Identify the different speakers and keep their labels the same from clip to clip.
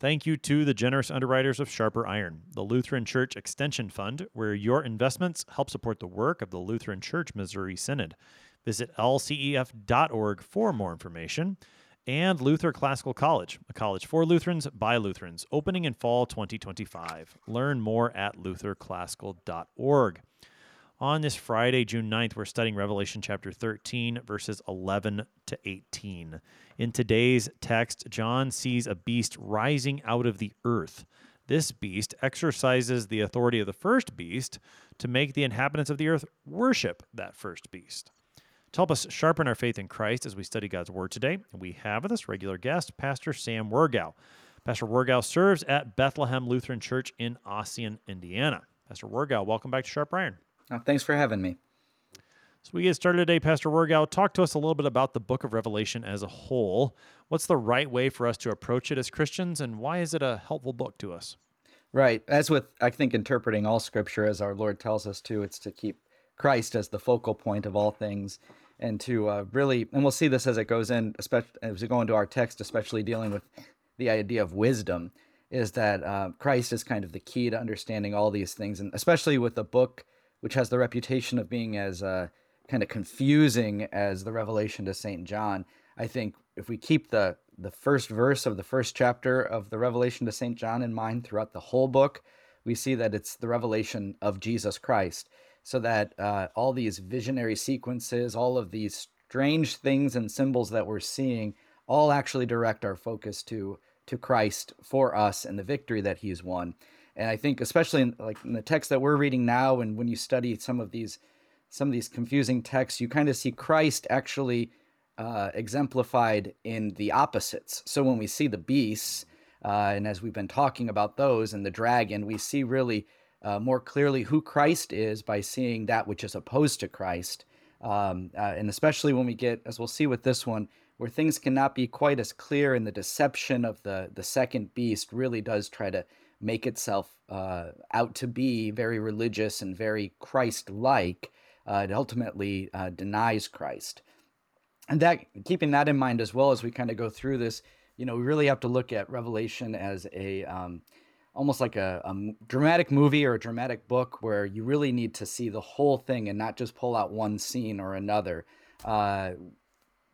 Speaker 1: Thank you to the generous underwriters of Sharper Iron, the Lutheran Church Extension Fund, where your investments help support the work of the Lutheran Church Missouri Synod. Visit lcef.org for more information. And Luther Classical College, a college for Lutherans by Lutherans, opening in fall 2025. Learn more at lutherclassical.org. On this Friday, June 9th, we're studying Revelation chapter 13, verses 11 to 18. In today's text, John sees a beast rising out of the earth. This beast exercises the authority of the first beast to make the inhabitants of the earth worship that first beast. To help us sharpen our faith in Christ as we study God's Word today, we have with us regular guest, Pastor Sam Wirgau. Pastor Wirgau serves at Bethlehem Lutheran Church in Ossian, Indiana. Pastor Wirgau, welcome back to Sharp Iron.
Speaker 2: Oh, thanks for having me.
Speaker 1: So we get started today, Pastor Wirgau. Talk to us a little bit about the book of Revelation as a whole. What's the right way for us to approach it as Christians, and why is it a helpful book to us?
Speaker 2: Right. As with, I think, interpreting all scripture as our Lord tells us to, it's to keep Christ as the focal point of all things and to uh, really, and we'll see this as it goes in, especially as we go into our text, especially dealing with the idea of wisdom, is that uh, Christ is kind of the key to understanding all these things. And especially with a book which has the reputation of being as uh, kind of confusing as the revelation to St. John. I think if we keep the the first verse of the first chapter of the revelation to St. John in mind throughout the whole book, we see that it's the revelation of Jesus Christ. So that uh, all these visionary sequences, all of these strange things and symbols that we're seeing, all actually direct our focus to to Christ for us and the victory that He's won. And I think, especially in, like in the text that we're reading now, and when you study some of these some of these confusing texts, you kind of see Christ actually uh, exemplified in the opposites. So when we see the beasts, uh, and as we've been talking about those, and the dragon, we see really uh, more clearly who Christ is by seeing that which is opposed to Christ. Um, uh, and especially when we get, as we'll see with this one, where things cannot be quite as clear, and the deception of the the second beast really does try to make itself uh, out to be very religious and very Christ like, uh, it ultimately uh, denies Christ. And that, keeping that in mind as well as we kind of go through this, you know, we really have to look at Revelation as a um, almost like a, a, dramatic movie or a dramatic book where you really need to see the whole thing and not just pull out one scene or another. Uh,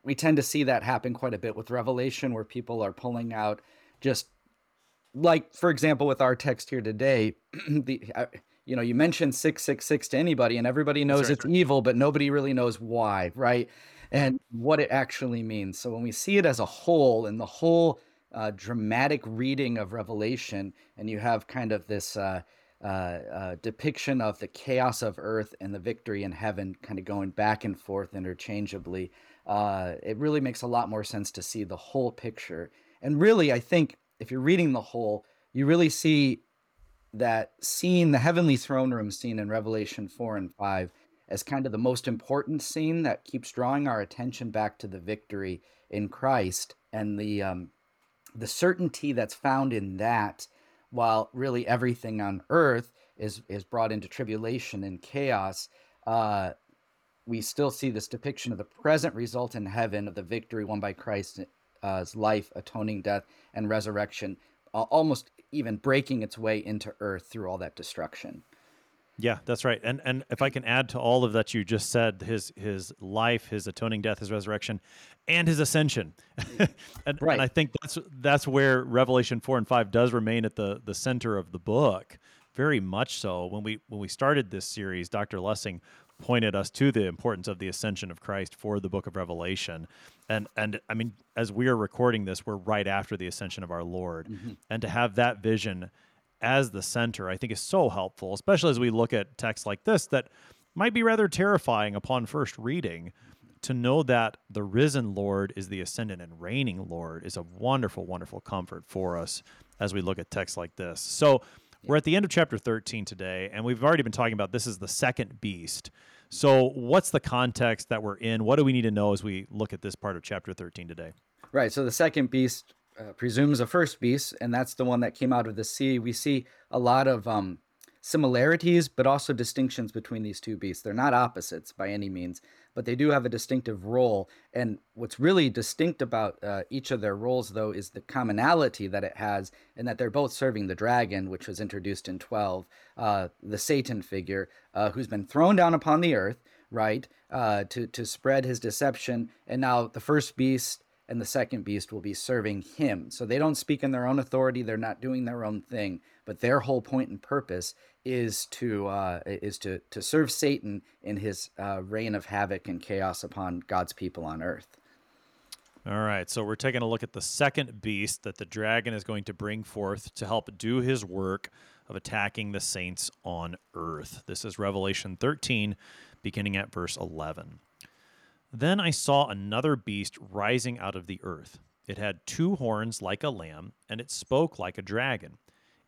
Speaker 2: we tend to see that happen quite a bit with Revelation, where people are pulling out just like for example with our text here today the uh, you know you mention 666 to anybody and everybody knows right. it's evil but nobody really knows why right? And what it actually means. So when we see it as a whole and the whole uh, dramatic reading of revelation and you have kind of this uh, uh, uh depiction of the chaos of earth and the victory in heaven kind of going back and forth interchangeably uh, it really makes a lot more sense to see the whole picture. And really i think if you're reading the whole, you really see that scene, the heavenly throne room scene in Revelation 4 and 5, as kind of the most important scene that keeps drawing our attention back to the victory in Christ and the um, the certainty that's found in that, while really everything on earth is is brought into tribulation and chaos. Uh, we still see this depiction of the present result in heaven of the victory won by Christ's uh, life, atoning death, and resurrection, almost even breaking its way into earth through all that destruction.
Speaker 1: Yeah, that's right. And and if I can add to all of that you just said, his his life, his atoning death, his resurrection, and his ascension. and, right. and I think that's that's where Revelation four and five does remain at the the center of the book. Very much so. When we when we started this series, Dr. Lessing pointed us to the importance of the ascension of Christ for the book of Revelation. And and I mean as we are recording this we're right after the ascension of our Lord. Mm-hmm. And to have that vision as the center I think is so helpful especially as we look at texts like this that might be rather terrifying upon first reading to know that the risen Lord is the ascendant and reigning Lord is a wonderful wonderful comfort for us as we look at texts like this. So we're at the end of chapter 13 today, and we've already been talking about this is the second beast. So, what's the context that we're in? What do we need to know as we look at this part of chapter 13 today?
Speaker 2: Right. So, the second beast uh, presumes a first beast, and that's the one that came out of the sea. We see a lot of um, similarities, but also distinctions between these two beasts. They're not opposites by any means, but they do have a distinctive role. And what's really distinct about uh, each of their roles, though, is the commonality that it has, and that they're both serving the dragon, which was introduced in 12, uh, the Satan figure, uh, who's been thrown down upon the earth, right, uh, to, to spread his deception. And now the first beast and the second beast will be serving him. So they don't speak in their own authority, they're not doing their own thing, but their whole point and purpose is to uh, is to to serve Satan in his uh, reign of havoc and chaos upon God's people on earth.
Speaker 1: All right, so we're taking a look at the second beast that the dragon is going to bring forth to help do his work of attacking the saints on earth. This is Revelation 13, beginning at verse 11. Then I saw another beast rising out of the earth. It had two horns like a lamb, and it spoke like a dragon.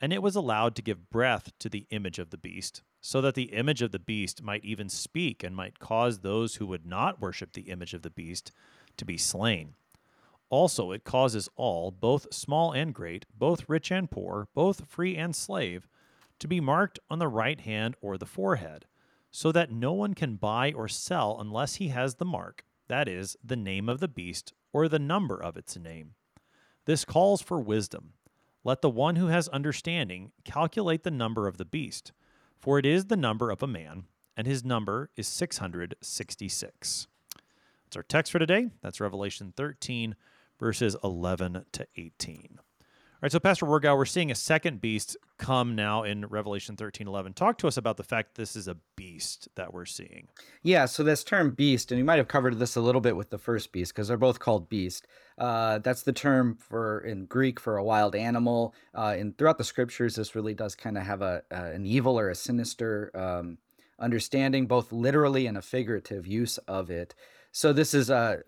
Speaker 1: and it was allowed to give breath to the image of the beast, so that the image of the beast might even speak and might cause those who would not worship the image of the beast to be slain. Also, it causes all, both small and great, both rich and poor, both free and slave, to be marked on the right hand or the forehead, so that no one can buy or sell unless he has the mark, that is, the name of the beast or the number of its name. This calls for wisdom. Let the one who has understanding calculate the number of the beast, for it is the number of a man, and his number is 666. That's our text for today. That's Revelation 13, verses 11 to 18. All right, so Pastor Wirgau, we're seeing a second beast come now in Revelation 13 11. Talk to us about the fact this is a beast that we're seeing.
Speaker 2: Yeah, so this term beast, and you might have covered this a little bit with the first beast because they're both called beast. Uh, that's the term for in Greek for a wild animal. Uh, and throughout the scriptures, this really does kind of have a, a, an evil or a sinister um, understanding, both literally and a figurative use of it. So this is uh,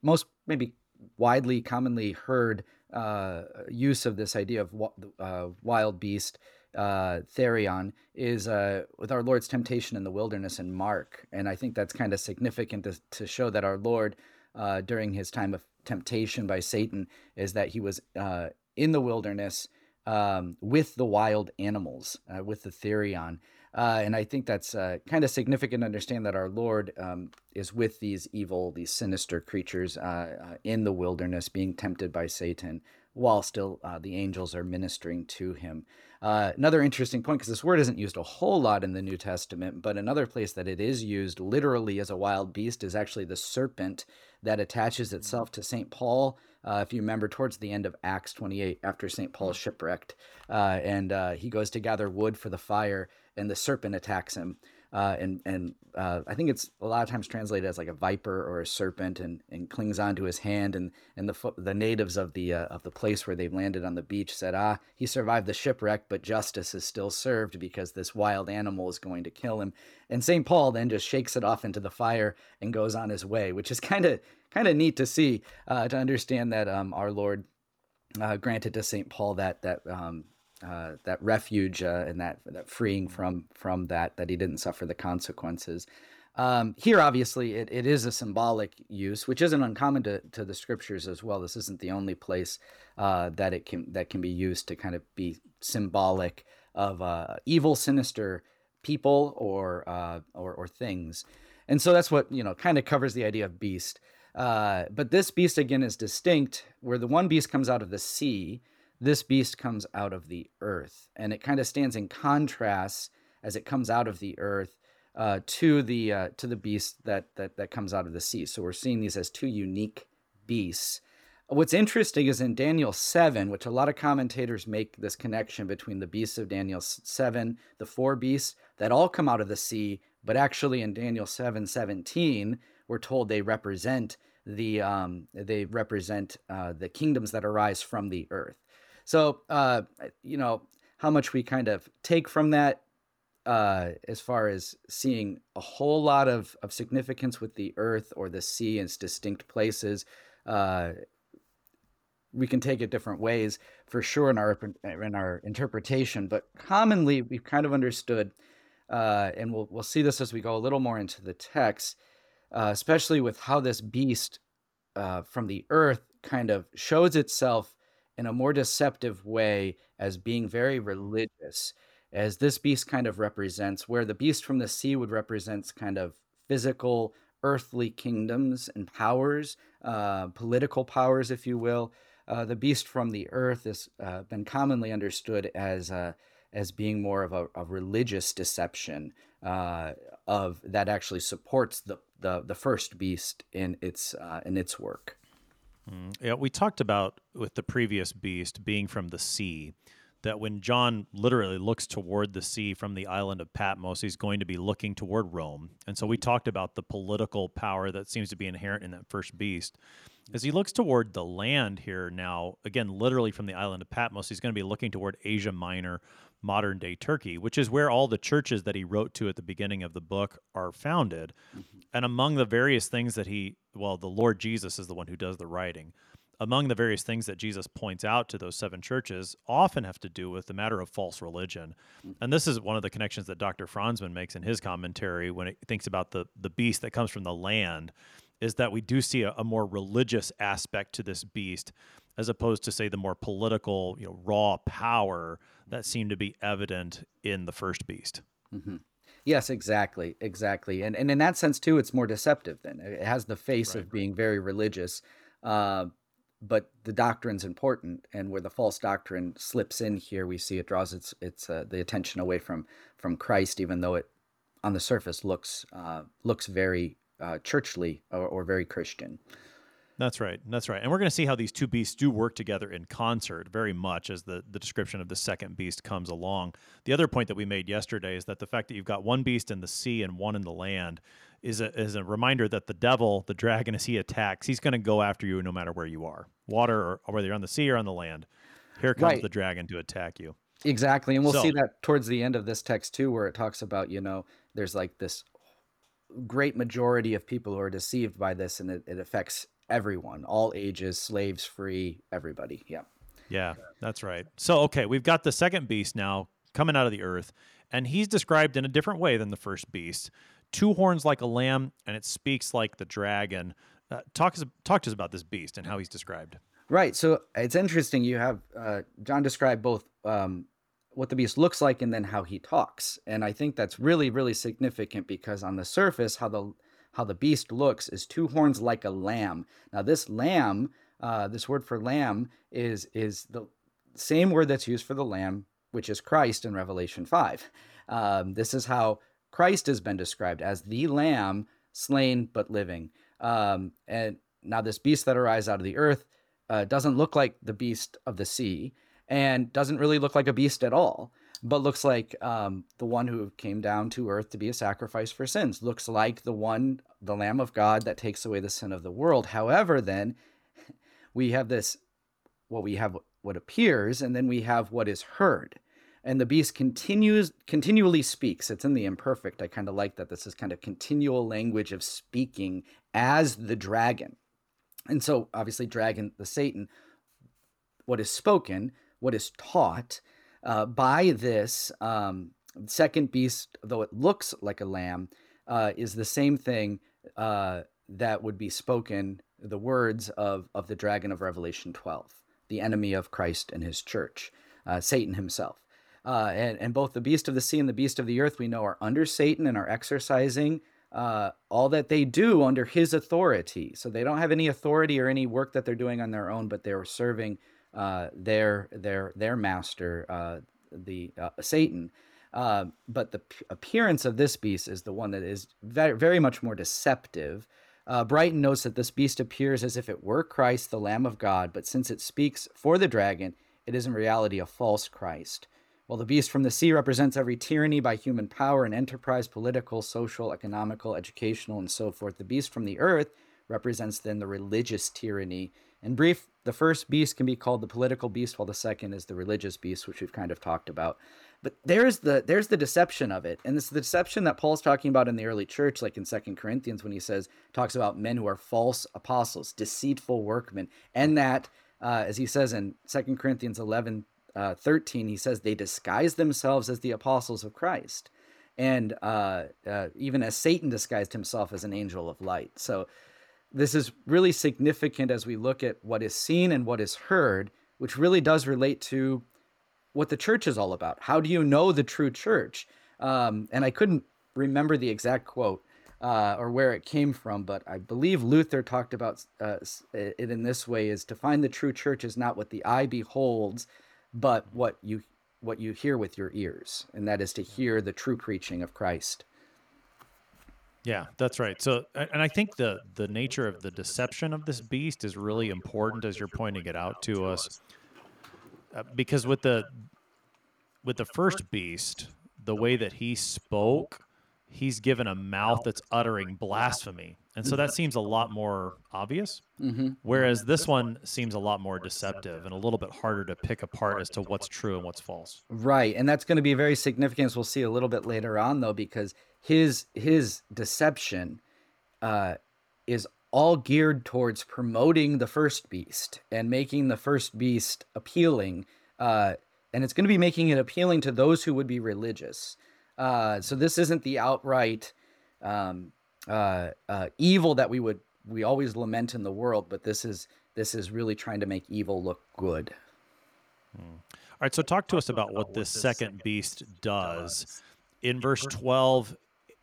Speaker 2: most maybe widely commonly heard uh, use of this idea of uh, wild beast uh, therion is uh, with our Lord's temptation in the wilderness in Mark, and I think that's kind of significant to, to, show that our Lord, uh, during his time of temptation by Satan, is that he was uh, in the wilderness um, with the wild animals, with the therion. Uh, and I think that's uh, kind of significant to understand that our Lord um, is with these evil, these sinister creatures uh, uh in the wilderness, being tempted by Satan, while still uh, the angels are ministering to him. Uh, another interesting point, because this word isn't used a whole lot in the New Testament, but another place that it is used literally as a wild beast is actually the serpent that attaches itself to St. Paul. Uh, if you remember, towards the end of Acts 28, after St. Paul is shipwrecked, uh, and uh, he goes to gather wood for the fire, and the serpent attacks him. Uh, and and uh, I think it's a lot of times translated as like a viper or a serpent, and, and clings onto his hand. And and the the natives of the uh, of the place where they've landed on the beach said, ah, he survived the shipwreck, but justice is still served because this wild animal is going to kill him. And Saint Paul then just shakes it off into the fire and goes on his way, which is kind of kind of neat to see uh, to understand that um, our Lord uh, granted to Saint Paul that that um, uh, that refuge uh, and that that freeing mm-hmm. from from that that he didn't suffer the consequences. Um, here, obviously, it, it is a symbolic use, which isn't uncommon to, to the scriptures as well. This isn't the only place uh, that it can that can be used to kind of be symbolic of uh, evil, sinister people or, uh, or or things, and so that's what you know kind of covers the idea of beast. Uh, but this beast again is distinct, where the one beast comes out of the sea, this beast comes out of the earth. And it kind of stands in contrast as it comes out of the earth uh, to the uh, to the beast that, that that comes out of the sea. So we're seeing these as two unique beasts. What's interesting is in Daniel 7, which a lot of commentators make this connection between the beasts of Daniel 7, the four beasts that all come out of the sea, but actually in Daniel 7 17, we're told they represent the um, they represent uh, the kingdoms that arise from the earth. So uh, you know how much we kind of take from that uh, as far as seeing a whole lot of, of significance with the earth or the sea in its distinct places. Uh, we can take it different ways for sure in our in our interpretation, but commonly we've kind of understood, uh, and we'll we'll see this as we go a little more into the text, uh, especially with how this beast uh, from the earth kind of shows itself in a more deceptive way as being very religious as this beast kind of represents where the beast from the sea would represent kind of physical earthly kingdoms and powers uh, political powers if you will uh, the beast from the earth has uh, been commonly understood as uh, as being more of a, a religious deception uh, of that actually supports the, the the first beast in its uh, in its work.
Speaker 1: Mm. Yeah, we talked about with the previous beast being from the sea that when John literally looks toward the sea from the island of Patmos, he's going to be looking toward Rome. And so we talked about the political power that seems to be inherent in that first beast. As he looks toward the land here now, again, literally from the island of Patmos, he's going to be looking toward Asia Minor, modern day Turkey, which is where all the churches that he wrote to at the beginning of the book are founded. Mm-hmm. And among the various things that he, well, the Lord Jesus is the one who does the writing among the various things that Jesus points out to those seven churches often have to do with the matter of false religion. Mm. And this is one of the connections that Dr. Franzmann makes in his commentary when he thinks about the, the beast that comes from the land, is that we do see a, a more religious aspect to this beast as opposed to say the more political, you know, raw power that seemed to be evident in the first beast.
Speaker 2: Mm-hmm. Yes, exactly, exactly, and and in that sense too, it's more deceptive. Then it has the face right. of being very religious, uh, but the doctrine's important and where the false doctrine slips in here we see it draws its its uh, the attention away from from Christ even though it on the surface looks uh, looks very uh, churchly or, or, very Christian.
Speaker 1: That's right. That's right. And we're going to see how these two beasts do work together in concert very much as the, the description of the second beast comes along. The other point that we made yesterday is that the fact that you've got one beast in the sea and one in the land is a, is a reminder that the devil, the dragon, as he attacks, he's going to go after you no matter where you are, water or, or whether you're on the sea or on the land. Here comes right. the dragon to attack you.
Speaker 2: Exactly, and we'll so, see that towards the end of this text too, where it talks about you know there's like this great majority of people who are deceived by this, and it, it affects everyone, all ages, slaves, free, everybody. Yeah.
Speaker 1: Yeah, that's right. So okay, we've got the second beast now coming out of the earth, and he's described in a different way than the first beast two horns like a lamb, and it speaks like the dragon. Uh, talk, talk to us about this beast and how he's described.
Speaker 2: Right. So it's interesting. You have uh, John describe both um, what the beast looks like and then how he talks, and I think that's really, really significant because on the surface, how the how the beast looks is two horns like a lamb. Now, this lamb, uh, this word for lamb, is is the same word that's used for the lamb, which is Christ in Revelation five. Um, this is how Christ has been described as the lamb slain but living. Um, and now this beast that arises out of the earth uh, doesn't look like the beast of the sea and doesn't really look like a beast at all, but looks like um, the one who came down to earth to be a sacrifice for sins. Looks like the one, the Lamb of God that takes away the sin of the world. However, then we have this, what well, we have what appears, and then we have what is heard and the beast continues continually speaks it's in the imperfect i kind of like that this is kind of continual language of speaking as the dragon and so obviously dragon the satan what is spoken what is taught uh, by this um, second beast though it looks like a lamb uh, is the same thing uh, that would be spoken the words of, of the dragon of revelation 12 the enemy of christ and his church uh, satan himself uh, and, and both the beast of the sea and the beast of the earth we know are under Satan and are exercising uh, all that they do under his authority. So they don't have any authority or any work that they're doing on their own, but they're serving uh, their their their master, uh, the uh, Satan. Uh, but the p- appearance of this beast is the one that is very, very much more deceptive. Brighton notes that this beast appears as if it were Christ, the Lamb of God, but since it speaks for the dragon, it is in reality a false Christ while the beast from the sea represents every tyranny by human power and enterprise, political, social, economical, educational, and so forth. The beast from the earth represents then the religious tyranny. In brief, the first beast can be called the political beast, while the second is the religious beast, which we've kind of talked about. But there's the there's the deception of it, and it's the deception that Paul's talking about in the early church, like in Second Corinthians, when he says talks about men who are false apostles, deceitful workmen, and that uh, as he says in Second Corinthians 11, uh, 13, he says they disguise themselves as the apostles of Christ, and uh, uh even as Satan disguised himself as an angel of light. So this is really significant as we look at what is seen and what is heard, which really does relate to what the church is all about. How do you know the true church? Um, and I couldn't remember the exact quote uh, or where it came from, but I believe Luther talked about uh, it in this way: is to find the true church is not what the eye beholds, but what you what you hear with your ears, and that is to hear the true preaching of Christ.
Speaker 1: Yeah, that's right. So, and I think the the nature of the deception of this beast is really important as you're pointing it out to us, uh, because with the with the first beast, the way that he spoke, he's given a mouth that's uttering blasphemy. And so that seems a lot more obvious. Mm-hmm. Whereas this one seems a lot more deceptive and a little bit harder to pick apart as to what's true and what's false.
Speaker 2: Right. And that's going to be very significant, as we'll see a little bit later on, though, because his his deception uh, is all geared towards promoting the first beast and making the first beast appealing uh, and it's going to be making it appealing to those who would be religious. Uh, so this isn't the outright um, uh, uh, evil that we would we always lament in the world, but this is this is really trying to make evil look good.
Speaker 1: Hmm. All right, so talk to us about what this second beast does. In verse 12,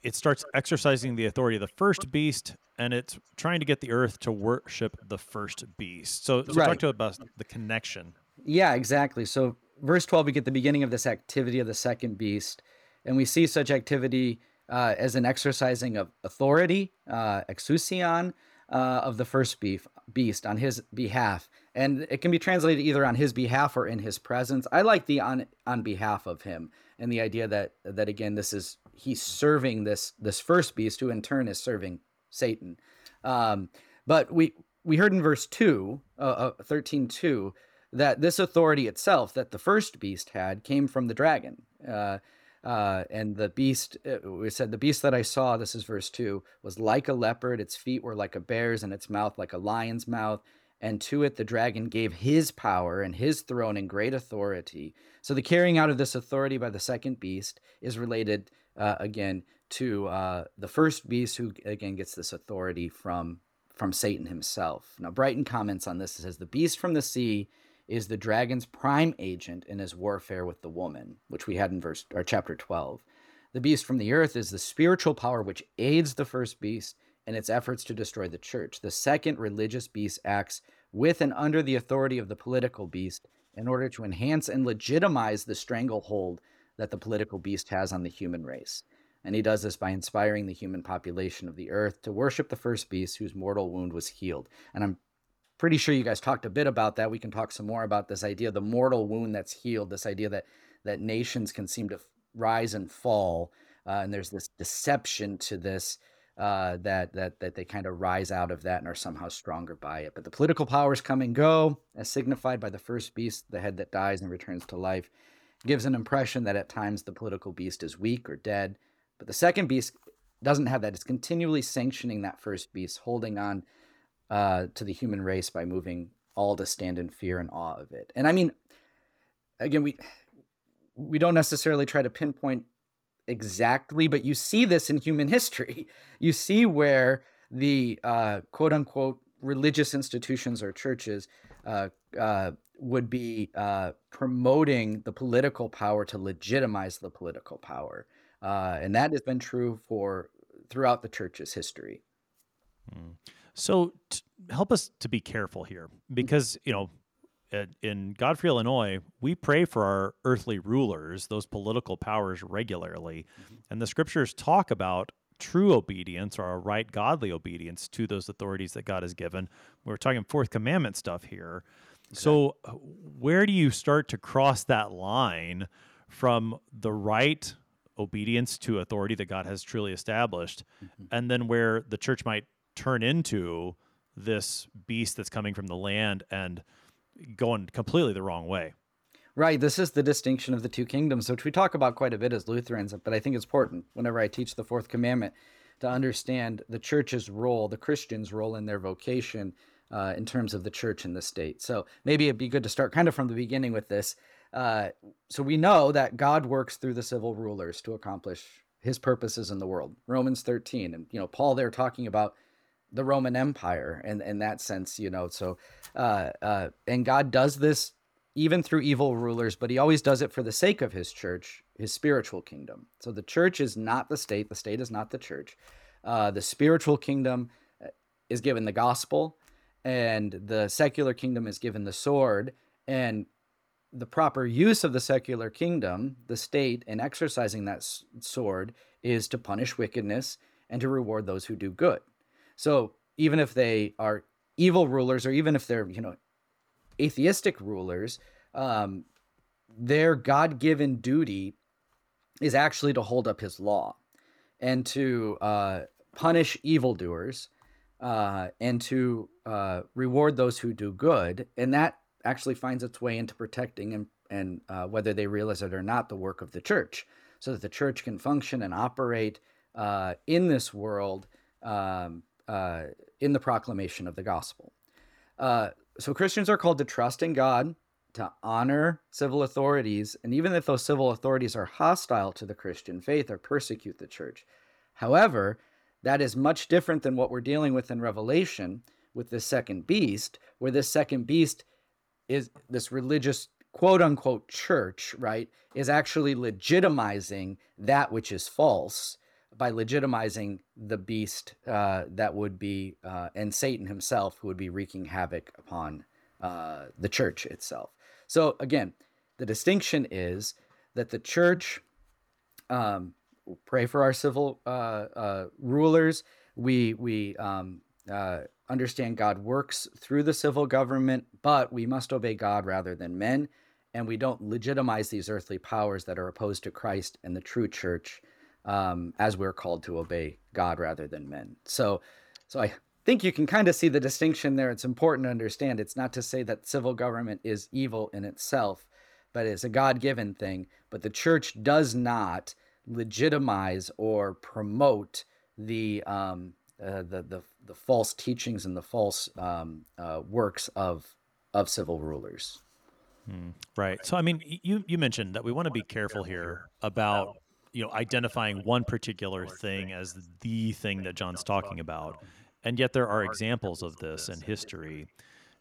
Speaker 1: it starts exercising the authority of the first beast and it's trying to get the earth to worship the first beast. So, so right. talk to us about the connection.
Speaker 2: Yeah, exactly. So verse 12, we get the beginning of this activity of the second beast. And we see such activity uh, as an exercising of authority, uh, exousion, uh, of the first beef, beast on his behalf. And it can be translated either on his behalf or in his presence. I like the on on behalf of him and the idea that that again this is he's serving this this first beast who in turn is serving Satan. Um, but we we heard in verse 2 uh, uh 13 2 that this authority itself that the first beast had came from the dragon. Uh, uh, and the beast, uh, we said, the beast that I saw, this is verse 2, was like a leopard. Its feet were like a bear's, and its mouth like a lion's mouth. And to it the dragon gave his power and his throne and great authority. So the carrying out of this authority by the second beast is related, uh, again, to uh, the first beast, who again gets this authority from from Satan himself. Now, Brighton comments on this. It says, The beast from the sea is the dragon's prime agent in his warfare with the woman, which we had in verse or chapter 12. The beast from the earth is the spiritual power which aids the first beast in its efforts to destroy the church. The second religious beast acts with and under the authority of the political beast in order to enhance and legitimize the stranglehold that the political beast has on the human race. And he does this by inspiring the human population of the earth to worship the first beast whose mortal wound was healed. And I'm pretty sure you guys talked a bit about that. We can talk some more about this idea the mortal wound that's healed, this idea that that nations can seem to rise and fall, uh, and there's this deception to this uh, that that that they kind of rise out of that and are somehow stronger by it. But the political powers come and go, as signified by the first beast, the head that dies and returns to life, gives an impression that at times the political beast is weak or dead. But the second beast doesn't have that. It's continually sanctioning that first beast, holding on uh, to the human race by moving all to stand in fear and awe of it. And I mean, again, we we don't necessarily try to pinpoint exactly, but you see this in human history. You see where the uh, quote unquote religious institutions or churches uh, uh, would be uh, promoting the political power to legitimize the political power, uh, and that has been true for throughout the church's history.
Speaker 1: Mm. So t- help us to be careful here because, you know, at, in Godfrey, Illinois, we pray for our earthly rulers, those political powers regularly. Mm-hmm. And the scriptures talk about true obedience or a right godly obedience to those authorities that God has given. We're talking fourth commandment stuff here. So, where do you start to cross that line from the right obedience to authority that God has truly established, mm-hmm. and then where the church might turn into this beast that's coming from the land and going completely the wrong way.
Speaker 2: Right. This is the distinction of the two kingdoms, which we talk about quite a bit as Lutherans, but I think it's important whenever I teach the fourth commandment to understand the church's role, the Christian's role in their vocation uh, in terms of the church and the state. So maybe it'd be good to start kind of from the beginning with this. Uh, so we know that God works through the civil rulers to accomplish his purposes in the world. Romans 13. And, you know, Paul there talking about the Roman Empire and in that sense, you know. So, uh, uh, and God does this even through evil rulers, but he always does it for the sake of his church, his spiritual kingdom. So the church is not the state, the state is not the church. Uh, the spiritual kingdom uh, is given the gospel, and the secular kingdom is given the sword. And the proper use of the secular kingdom, the state, in exercising that sword is to punish wickedness and to reward those who do good. So even if they are evil rulers, or even if they're, you know, atheistic rulers, um, their God given duty is actually to hold up his law and to uh, punish evildoers uh, and to uh, reward those who do good. And that actually finds its way into protecting and, and uh, whether they realize it or not, the work of the church, so that the church can function and operate uh, in this world um, uh, in the proclamation of the gospel so Christians are called to trust in God, to honor civil authorities, and even if those civil authorities are hostile to the Christian faith or persecute the church. However, that is much different than what we're dealing with in Revelation with the second beast, where this second beast is this religious quote unquote church, right, is actually legitimizing that which is false by legitimizing the beast uh, that would be, uh, and Satan himself, who would be wreaking havoc upon uh, the church itself. So, again, the distinction is that the church um, pray for our civil uh, uh, rulers. We, we um, uh, understand God works through the civil government, but we must obey God rather than men. And we don't legitimize these earthly powers that are opposed to Christ and the true church um, as we're called to obey God rather than men. So, so I think you can kind of see the distinction there. It's important to understand. It's not to say that civil government is evil in itself, but it's a God given thing. But the church does not legitimize or promote the um, uh, the, the the false teachings and the false um, uh, works of of civil rulers.
Speaker 1: Hmm. Right. So, I mean, you you mentioned that we want to be careful here about you know identifying one particular thing as the thing that John's talking about, and yet there are examples of this in history.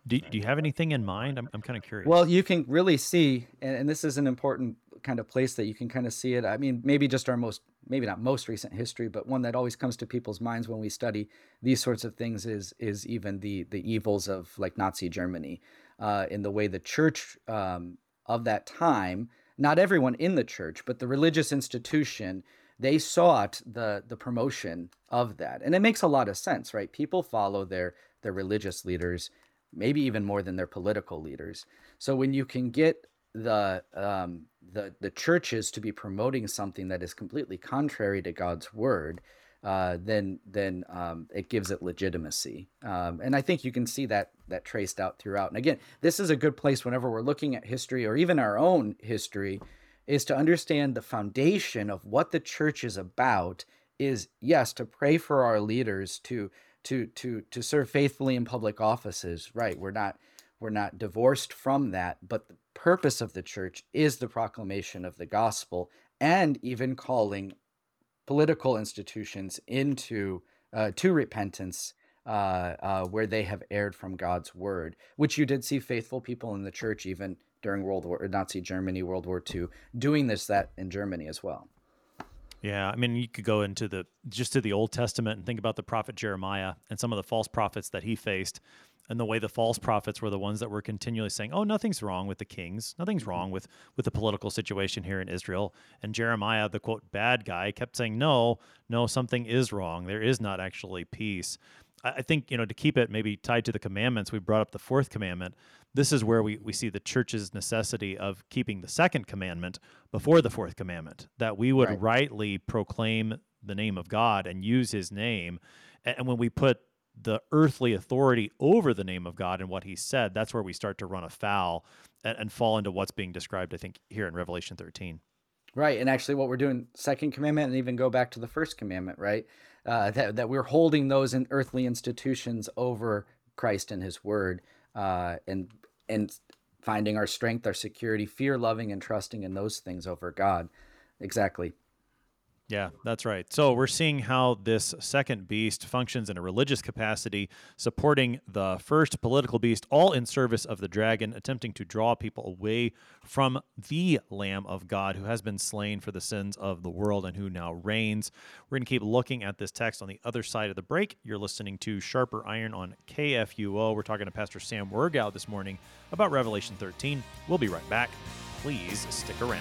Speaker 1: Do, do you have anything in mind? I'm, I'm kind of curious.
Speaker 2: Well, you can really see, and, and this is an important kind of place that you can kind of see it. I mean, maybe just our most, maybe not most recent history, but one that always comes to people's minds when we study these sorts of things is is even the the evils of like Nazi Germany, uh, in the way the church um, of that time not everyone in the church, but the religious institution, they sought the the promotion of that. And it makes a lot of sense, right? People follow their their religious leaders, maybe even more than their political leaders. So when you can get the um, the the churches to be promoting something that is completely contrary to God's word, uh, then then um, it gives it legitimacy. Um, and I think you can see that that traced out throughout. And again, this is a good place whenever we're looking at history or even our own history, is to understand the foundation of what the church is about. Is yes to pray for our leaders to to to to serve faithfully in public offices. Right, we're not we're not divorced from that, but purpose of the church is the proclamation of the gospel and even calling political institutions into uh, to repentance uh, uh, where they have erred from God's word, which you did see faithful people in the church even during World War Nazi Germany, World War II, doing this that in Germany as well.
Speaker 1: Yeah, I mean, you could go into the just to the Old Testament and think about the prophet Jeremiah and some of the false prophets that he faced and the way the false prophets were the ones that were continually saying, "Oh, nothing's wrong with the kings. Nothing's mm-hmm. wrong with with the political situation here in Israel." And Jeremiah, the quote bad guy, kept saying, "No, no, something is wrong. There is not actually peace." I think, you know, to keep it maybe tied to the commandments, we brought up the fourth commandment. This is where we, we see the church's necessity of keeping the second commandment before the fourth commandment, that we would
Speaker 2: Right.
Speaker 1: rightly proclaim the name of God and use his name. And when we put the earthly authority over the name of God and what he said, that's where we start to run afoul and, and fall into what's being described, I think, here in Revelation 13.
Speaker 2: Right, and actually, what we're doing, second commandment, and even go back to the first commandment, right? Uh, that that we're holding those in earthly institutions over Christ and His Word, uh, and and finding our strength, our security, fear, loving, and trusting in those things over God. Exactly.
Speaker 1: Yeah, that's right. So we're seeing how this second beast functions in a religious capacity, supporting the first political beast, all in service of the dragon, attempting to draw people away from the Lamb of God who has been slain for the sins of the world and who now reigns. We're going to keep looking at this text on the other side of the break. You're listening to Sharper Iron on KFUO. We're talking to Pastor Sam Wirgau this morning about Revelation 13. We'll be right back. Please stick around.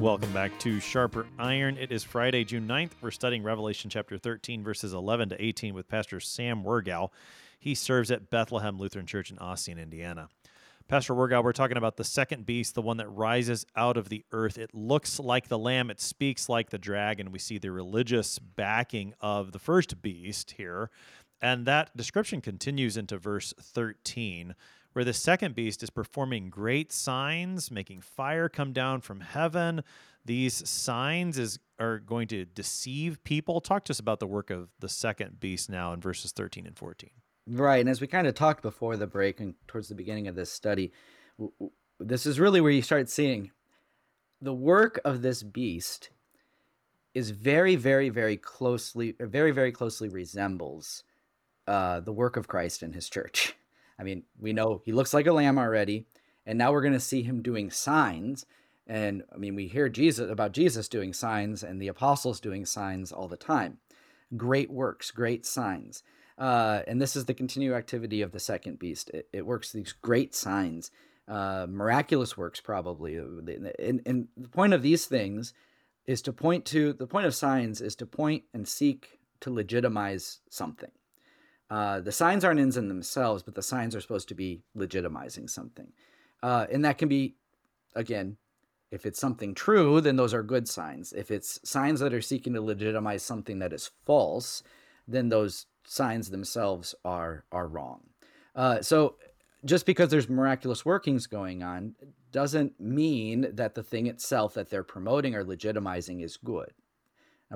Speaker 1: Welcome back to Sharper Iron. It is Friday, June 9th. We're studying Revelation chapter 13, verses 11 to 18 with Pastor Sam Wirgau. He serves at Bethlehem Lutheran Church in Ossian, Indiana. Pastor Wirgau, we're talking about the second beast, the one that rises out of the earth. It looks like the lamb, it speaks like the dragon. We see the religious backing of the first beast here. And that description continues into verse 13 where the second beast is performing great signs, making fire come down from heaven. These signs is are going to deceive people. Talk to us about the work of the second beast now in verses 13 and 14.
Speaker 2: Right, and as we kind of talked before the break and towards the beginning of this study, this is really where you start seeing the work of this beast is very, very, very closely, very, very closely resembles uh, the work of Christ in His church. I mean, we know he looks like a lamb already, and now we're going to see him doing signs. And I mean, we hear Jesus about Jesus doing signs and the apostles doing signs all the time. Great works, great signs. Uh, and this is the continued activity of the second beast. It, it works these great signs, uh, miraculous works, probably. And, and the point of these things is to point to the point of signs is to point and seek to legitimize something. Uh, the signs aren't ends in themselves, but the signs are supposed to be legitimizing something. Uh, and that can be, again, if it's something true, then those are good signs. If it's signs that are seeking to legitimize something that is false, then those signs themselves are are wrong. Uh, so just because there's miraculous workings going on doesn't mean that the thing itself that they're promoting or legitimizing is good.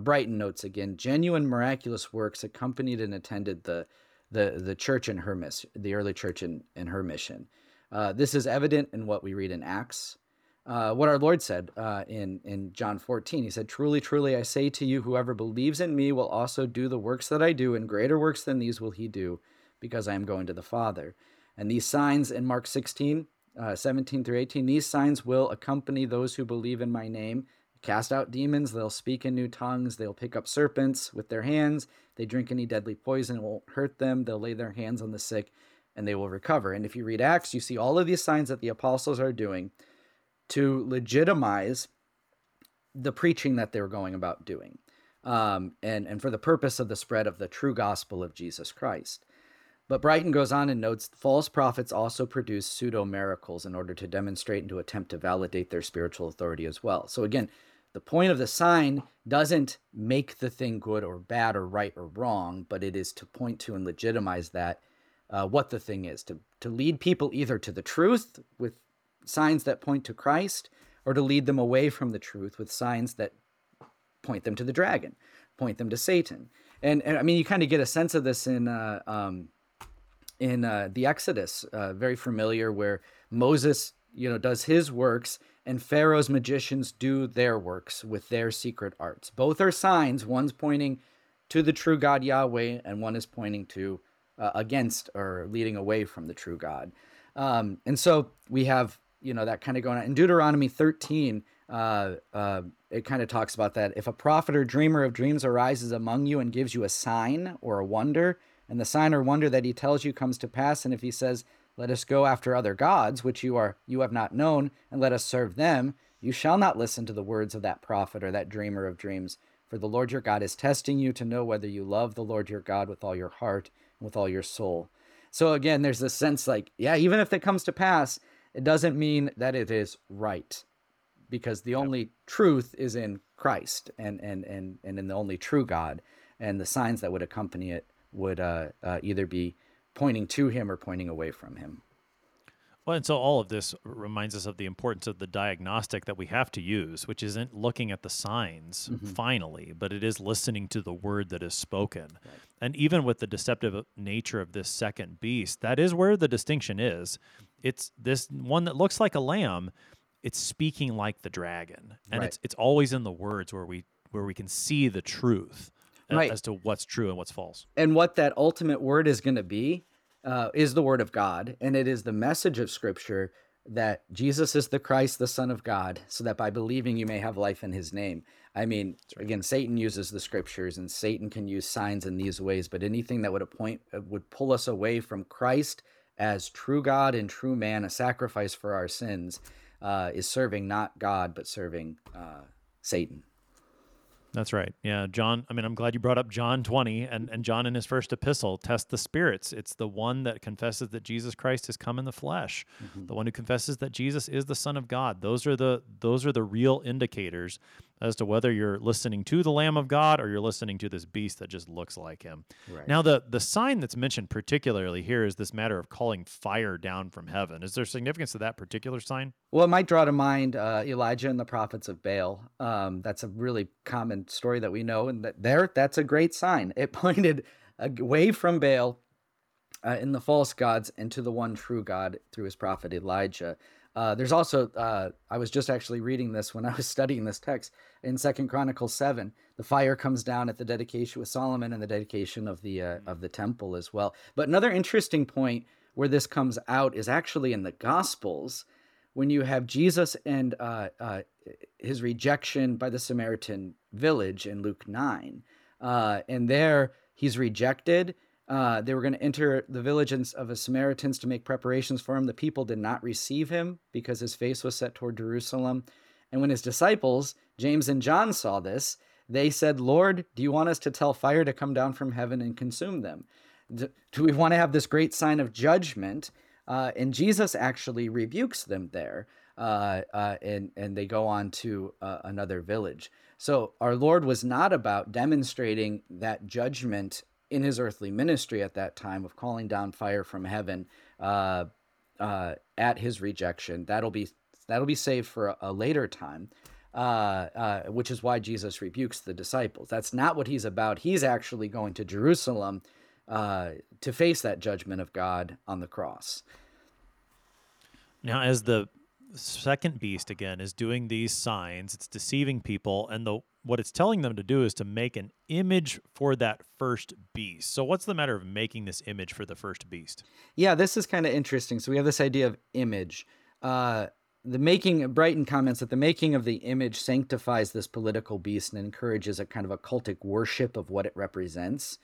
Speaker 2: Brighton notes again, genuine miraculous works accompanied and attended the the the church in her mission, the early church in, in her mission. Uh, this is evident in what we read in Acts. Uh, what our Lord said uh, in in John 14, He said, "Truly, truly, I say to you, whoever believes in me will also do the works that I do, and greater works than these will he do, because I am going to the Father." And these signs in Mark 16, uh, 17 through 18, these signs will accompany those who believe in my name cast out demons, they'll speak in new tongues, they'll pick up serpents with their hands, they drink any deadly poison, it won't hurt them, they'll lay their hands on the sick, and they will recover. And if you read Acts, you see all of these signs that the apostles are doing to legitimize the preaching that they were going about doing, um, and, and for the purpose of the spread of the true gospel of Jesus Christ. But Brighton goes on and notes false prophets also produce pseudo miracles in order to demonstrate and to attempt to validate their spiritual authority as well. So, again, the point of the sign doesn't make the thing good or bad or right or wrong, but it is to point to and legitimize that uh, what the thing is to to lead people either to the truth with signs that point to Christ, or to lead them away from the truth with signs that point them to the dragon, point them to Satan. And, and I mean, you kind of get a sense of this in uh, um, in uh, the Exodus, uh, very familiar, where Moses, you know, does his works and Pharaoh's magicians do their works with their secret arts. Both are signs. One's pointing to the true God Yahweh, and one is pointing to uh, against or leading away from the true God. Um, and so we have, you know, that kind of going on. In Deuteronomy 13, uh, uh, it kind of talks about that. If a prophet or dreamer of dreams arises among you and gives you a sign or a wonder, and the sign or wonder that he tells you comes to pass, and if he says, let us go after other gods, which you are you have not known, and let us serve them. You shall not listen to the words of that prophet or that dreamer of dreams, for the Lord your God is testing you to know whether you love the Lord your God with all your heart and with all your soul. So again, there's this sense like, yeah, even if it comes to pass, it doesn't mean that it is right. Because the only truth is in Christ and and and and in the only true God, and the signs that would accompany it would uh, uh, either be pointing to him or pointing away from him.
Speaker 1: Well, and so all of this reminds us of the importance of the diagnostic that we have to use, which isn't looking at the signs mm-hmm. finally, but it is listening to the word that is spoken. Right. And even with the deceptive nature of this second beast, that is where the distinction is. It's this one that looks like a lamb, it's speaking like the dragon. And right. it's it's always in the words where we where we can see the truth right. as to what's true and what's false.
Speaker 2: And what that ultimate word is going to be uh, is the word of God, and it is the message of Scripture that Jesus is the Christ, the Son of God, so that by believing you may have life in His name. I mean, right. again, Satan uses the Scriptures, and Satan can use signs in these ways, but anything that would appoint uh, would pull us away from Christ as true God and true man, a sacrifice for our sins, uh, is serving not God but serving uh, Satan.
Speaker 1: That's right. Yeah, John. I mean, I'm glad you brought up John 20 and, and John in his first epistle. Test the spirits. It's the one that confesses that Jesus Christ has come in the flesh, mm-hmm. the one who confesses that Jesus is the Son of God. Those are the those are the real indicators as to whether you're listening to the Lamb of God or you're listening to this beast that just looks like him. Right. Now, the the sign that's mentioned particularly here is this matter of calling fire down from heaven. Is there significance to that particular sign?
Speaker 2: Well, it might draw to mind uh, Elijah and the prophets of Baal. Um, that's a really common story that we know, and that there, that's a great sign. It pointed away from Baal uh, in the false gods and to the one true God through his prophet Elijah. Uh, there's also uh, I was just actually reading this when I was studying this text in Second Chronicles seven. The fire comes down at the dedication with Solomon and the dedication of the uh, of the temple as well. But another interesting point where this comes out is actually in the Gospels when you have Jesus and uh, uh, his rejection by the Samaritan village in Luke nine, uh, and there he's rejected uh, they were going to enter the village of the Samaritans to make preparations for him. The people did not receive him because his face was set toward Jerusalem. And when his disciples, James and John, saw this, they said, Lord, do you want us to tell fire to come down from heaven and consume them? Do we want to have this great sign of judgment? Uh, and Jesus actually rebukes them there. Uh, uh, and, and they go on to uh, another village. So our Lord was not about demonstrating that judgment in his earthly ministry at that time of calling down fire from heaven uh, uh, at his rejection. That'll be that'll be saved for a, a later time, uh, uh, which is why Jesus rebukes the disciples. That's not what he's about. He's actually going to Jerusalem uh, to face that judgment of God on the cross.
Speaker 1: Now, as the second beast again is doing these signs, it's deceiving people, and the what it's telling them to do is to make an image for that first beast. So, what's the matter of making this image for the first beast?
Speaker 2: Yeah, this is kind of interesting. So, we have this idea of image. Uh, the making, Brighton comments that the making of the image sanctifies this political beast and encourages a kind of a cultic worship of what it represents.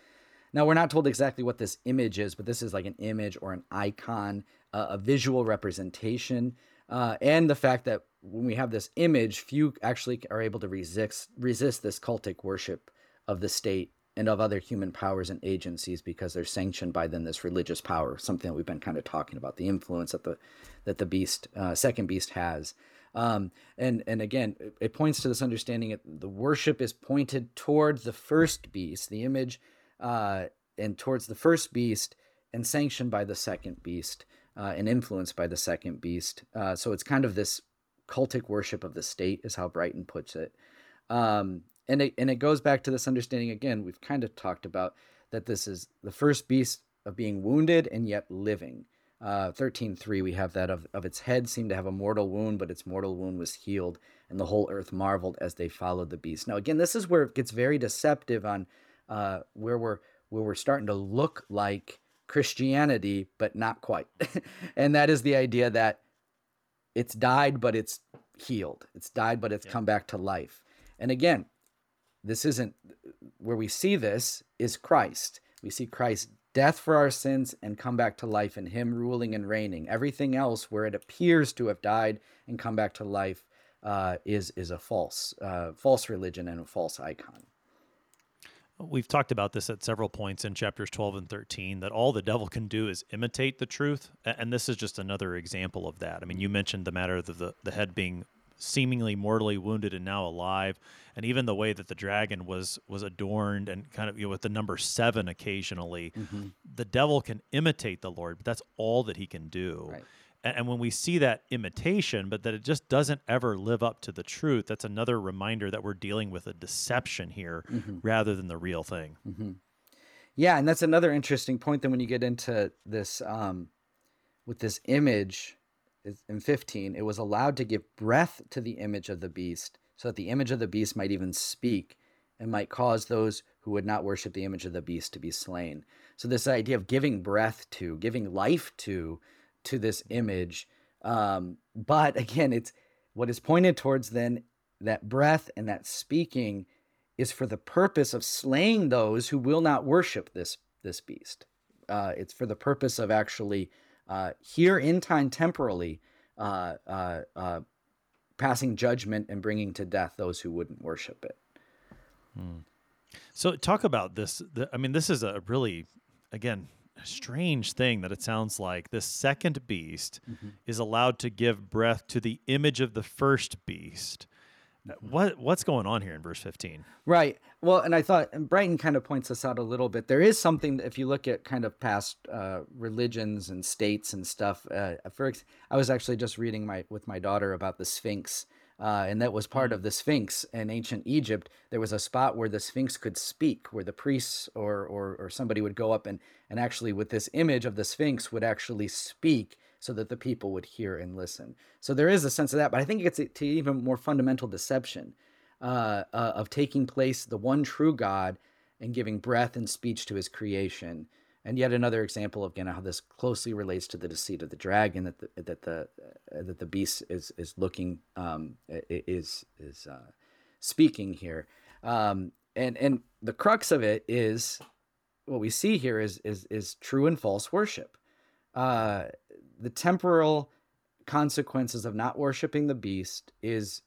Speaker 2: Now, we're not told exactly what this image is, but this is like an image or an icon, uh, a visual representation, uh, and the fact that when we have this image, few actually are able to resist resist this cultic worship of the state and of other human powers and agencies because they're sanctioned by then this religious power, something that we've been kind of talking about, the influence that the that the beast, uh, second beast, has. Um, and and again, it, points to this understanding that the worship is pointed toward the first beast, the image, uh, and towards the first beast, and sanctioned by the second beast, uh, and influenced by the second beast. Uh, so it's kind of this cultic worship of the state, is how Brighton puts it. Um, and it, and it goes back to this understanding again we've kind of talked about that this is the first beast of being wounded and yet living uh, 13.3 we have that of, of its head seemed to have a mortal wound but its mortal wound was healed and the whole earth marveled as they followed the beast now again this is where it gets very deceptive on uh, where we're where we're starting to look like christianity but not quite. And that is the idea that it's died but it's healed. It's died but it's yeah. come back to life. And again this isn't where we see this is christ. We see Christ's death for our sins and come back to life and him ruling and reigning. Everything else where it appears to have died and come back to life uh, is is a false uh, false religion and a false icon
Speaker 1: We've talked about this at several points in chapters 12 and 13 that all the devil can do is imitate the truth. And this is just another example of that. I mean, you mentioned the matter of the, the head being seemingly mortally wounded and now alive and even the way that the dragon was was adorned and kind of you know, with the number 7 occasionally mm-hmm. the devil can imitate the lord but that's all that he can do right. And, when we see that imitation, but that it just doesn't ever live up to the truth, that's another reminder that we're dealing with a deception here mm-hmm. rather than the real thing.
Speaker 2: Mm-hmm. Yeah, and that's another interesting point. Then when you get into this, um, with this image in 15, it was allowed to give breath to the image of the beast, so that the image of the beast might even speak and might cause those who would not worship the image of the beast to be slain. So, this idea of giving breath to, giving life to, to this image. Um, but again, it's what is pointed towards then that breath and that speaking is for the purpose of slaying those who will not worship this this beast. Uh, it's for the purpose of actually uh, here in time temporally uh, uh, uh passing judgment and bringing to death those who wouldn't worship it.
Speaker 1: Hmm. So talk about this. I mean, this is a really again strange thing that it sounds like the second beast mm-hmm. is allowed to give breath to the image of the first beast. Uh, mm-hmm. What what's going on here in verse 15?
Speaker 2: Right. Well, and I thought and Brighton kind of points this out a little bit. There is something that if you look at kind of past uh, religions and states and stuff. Uh, for I was actually just reading my with my daughter about the Sphinx uh, and that was part of mm. the Sphinx in ancient Egypt. There was a spot where the Sphinx could speak, where the priests or, or, or somebody would go up and, and actually, with this image of the Sphinx, would actually speak so that the people would hear and listen. So there is a sense of that, but I think it gets to even more fundamental deception uh, uh, of taking place the one true God and giving breath and speech to his creation and yet another example of again how this closely relates to the deceit of the dragon that the that the uh, that the beast is is looking um, is is uh, speaking here, um, and and the crux of it is what we see here is is is true and false worship, uh, the temporal consequences of not worshiping the beast is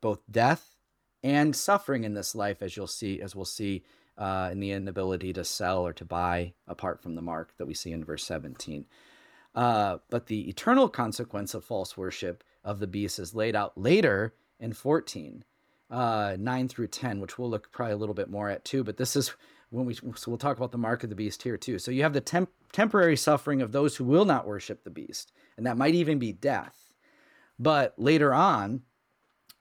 Speaker 2: both death and suffering in this life, as you'll see as we'll see uh, and the inability to sell or to buy apart from the mark that we see in verse 17. Uh, but the eternal consequence of false worship of the beast is laid out later in 14, uh, 9 through 10, which we'll look probably a little bit more at too. But this is when we, so we'll talk about the mark of the beast here too. So you have the temp- temporary suffering of those who will not worship the beast, and that might even be death. But later on,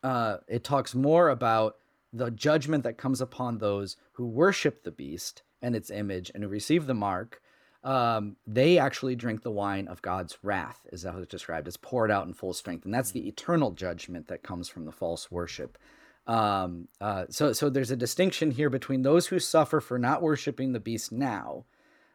Speaker 2: uh, it talks more about the judgment that comes upon those who worship the beast and its image and who receive the mark, um, they actually drink the wine of God's wrath, is how it's described. It's poured out in full strength, and that's the eternal judgment that comes from the false worship. Um, uh, so, so there's a distinction here between those who suffer for not worshiping the beast now,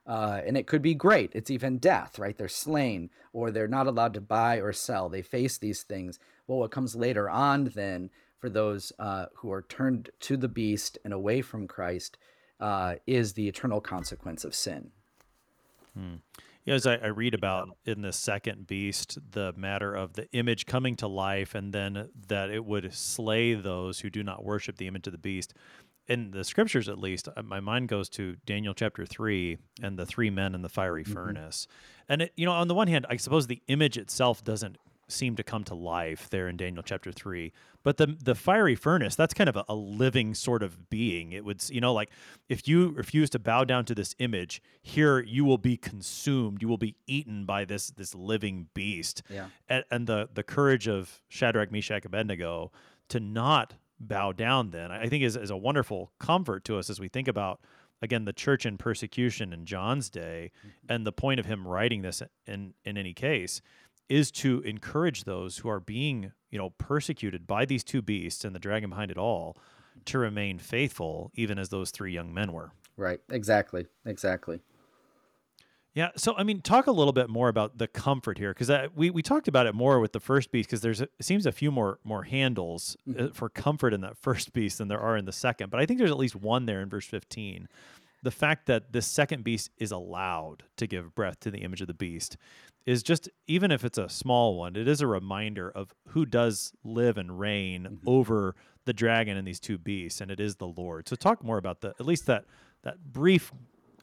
Speaker 2: uh, and it could be great. It's even death, right? They're slain, or they're not allowed to buy or sell. They face these things. Well, what comes later on then for those uh, who are turned to the beast and away from Christ uh, is the eternal consequence of sin.
Speaker 1: Hmm. Yeah, as I, I, read about in the second beast, the matter of the image coming to life, and then that it would slay those who do not worship the image of the beast. In the scriptures, at least, uh, my mind goes to Daniel chapter three and the three men in the fiery mm-hmm. furnace. And it, you know, on the one hand, I suppose the image itself doesn't seem to come to life there in Daniel chapter 3 but the the fiery furnace that's kind of a, a, living sort of being. It would you know like if you refuse to bow down to this image here you will be consumed. You will be eaten by this this living beast.
Speaker 2: Yeah.
Speaker 1: And, and the the courage of Shadrach Meshach Abednego to not bow down then i think is, is a wonderful comfort to us as we think about again the church in persecution in john's day mm-hmm. and the point of him writing this in in any case is to encourage those who are being you know persecuted by these two beasts and the dragon behind it all to remain faithful even as those three young men were
Speaker 2: right exactly exactly
Speaker 1: yeah. So, I mean, talk a little bit more about the comfort here, because we, we talked about it more with the first beast, because there's a, it seems a few more more handles uh, mm-hmm. for comfort in that first beast than there are in the second. But I think there's at least one there in verse 15. The fact that this second beast is allowed to give breath to the image of the beast is just, even if it's a small one, it is a reminder of who does live and reign mm-hmm. over the dragon and these two beasts, and it is the Lord. So, talk more about the at least that that brief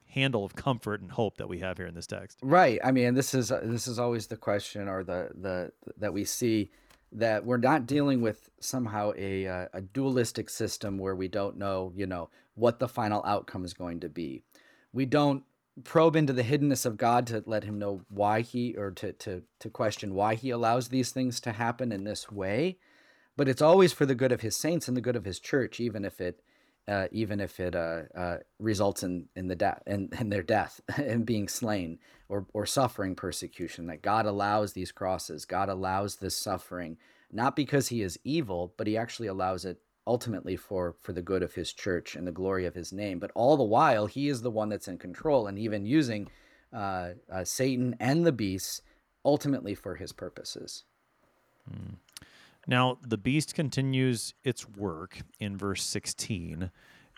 Speaker 1: handle of comfort and hope that we have here in this text.
Speaker 2: Right. I mean, this is this is always the question or the the that we see that we're not dealing with somehow a uh, a dualistic system where we don't know, you know, what the final outcome is going to be. We don't probe into the hiddenness of God to let him know why he or to to to question why he allows these things to happen in this way. But it's always for the good of his saints and the good of his church, even if it uh, even if it uh, uh, results in in the death and in, in their death and being slain or or suffering persecution. That God allows these crosses, God allows this suffering, not because He is evil, but He actually allows it ultimately for for the good of His church and the glory of His name. But all the while, He is the one that's in control, and even using uh, uh, Satan and the beasts ultimately for His purposes.
Speaker 1: Hmm. Now, the beast continues its work in verse 16.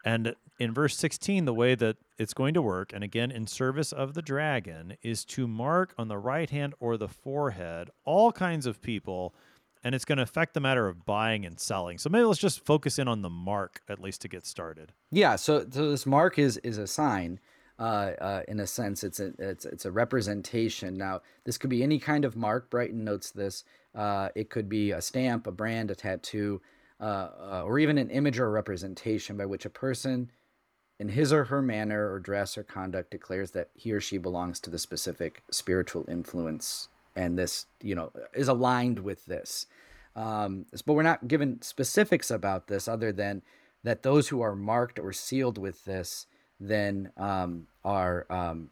Speaker 1: And in verse 16, the way that it's going to work, and again in service of the dragon, is to mark on the right hand or the forehead all kinds of people, and it's going to affect the matter of buying and selling. So maybe let's just focus in on the mark at least to get started.
Speaker 2: Yeah. So, so this mark is is a sign. Uh, uh, in a sense, it's a it's it's a representation. Now, this could be any kind of mark. Brighton notes this. Uh, it could be a stamp, a brand, a tattoo, uh, uh, or even an image or representation by which a person, in his or her manner or dress or conduct, declares that he or she belongs to the specific spiritual influence, and this, you know, is aligned with this. Um, but we're not given specifics about this, other than that those who are marked or sealed with this then um, are um,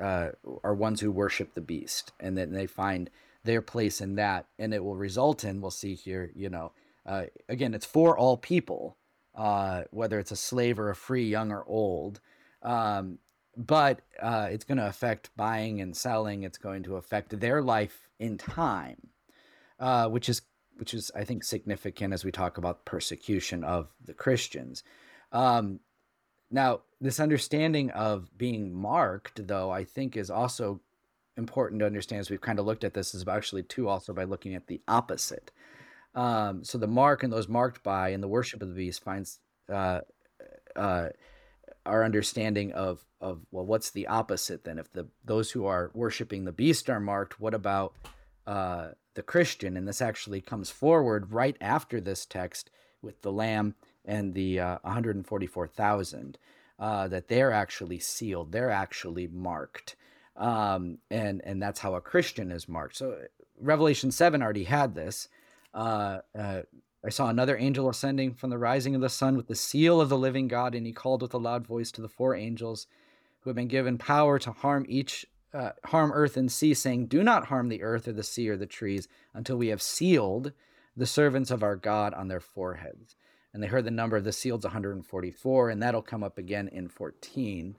Speaker 2: uh, are ones who worship the beast, and then they find their place in that, and it will result in we'll see here. You know, uh, again, it's for all people, uh, whether it's a slave or a free, young or old. Um, but uh, it's going to affect buying and selling. It's going to affect their life in time, uh, which is which is I think significant as we talk about persecution of the Christians. Um, now, this understanding of being marked, though, I think is also important to understand as we've kind of looked at this is actually too also by looking at the opposite. Um, so the mark and those marked by and the worship of the beast finds uh, uh, our understanding of of well, what's the opposite then? If the those who are worshiping the beast are marked, what about uh, the Christian? And this actually comes forward right after this text with the lamb and the uh, 144,000. Uh, that they're actually sealed, they're actually marked um, and and that's how a Christian is marked. So Revelation seven already had this. Uh, uh, I saw another angel ascending from the rising of the sun with the seal of the living God, and he called with a loud voice to the four angels who have been given power to harm each uh, harm earth and sea, saying, "Do not harm the earth or the sea or the trees until we have sealed the servants of our God on their foreheads." And they heard the number of the seals 144, and that'll come up again in 14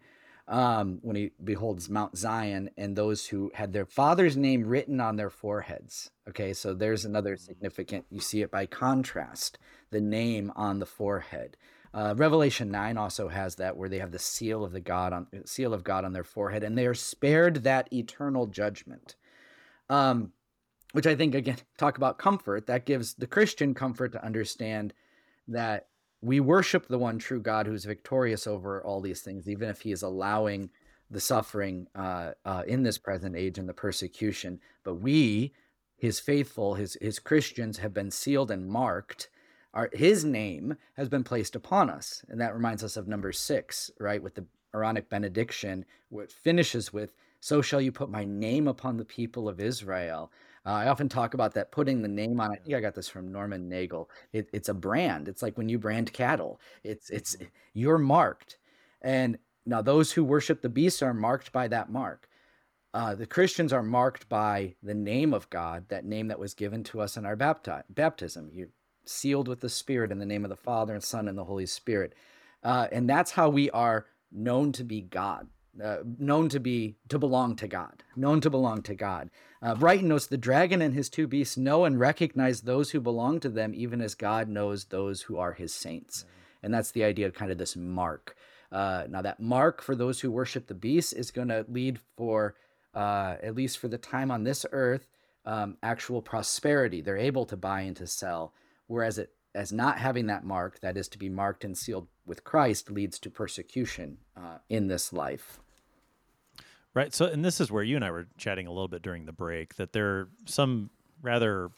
Speaker 2: um, when he beholds Mount Zion and those who had their father's name written on their foreheads. Okay, so there's another mm-hmm. significant, you see it by contrast, the name on the forehead. Uh, Revelation 9 also has that where they have the seal of the God on seal of God on their forehead and they are spared that eternal judgment. Um, which I think again talk about comfort that gives the Christian comfort to understand that we worship the one true God who's victorious over all these things, even if he is allowing the suffering uh, uh, in this present age and the persecution. But we, his faithful, his his Christians, have been sealed and marked. Our, his name has been placed upon us, and that reminds us of number six, right? With the Aaronic benediction, where it finishes with, "So shall you put my name upon the people of Israel." Uh, I often talk about that putting the name on. I think I got this from Norman Nagel. It, it's a brand. It's like when you brand cattle. It's it's mm-hmm. you're marked, and now those who worship the beast are marked by that mark. Uh, the Christians are marked by the name of God, that name that was given to us in our bapti- baptism. You're sealed with the Spirit in the name of the Father and Son and the Holy Spirit, uh, and that's how we are known to be God uh, known to be to belong to God, known to belong to God. Uh, Brighton notes the dragon and his two beasts know and recognize those who belong to them, even as God knows those who are His saints. And that's the idea of kind of this mark. Uh, now, that mark for those who worship the beast is going to lead for, uh, at least for the time on this earth, um, actual prosperity. They're able to buy and to sell, whereas it as not having that mark, that is to be marked and sealed with Christ, leads to persecution uh, in this life.
Speaker 1: Right. So, and this is where you and I were chatting a little bit during the break that there are some rather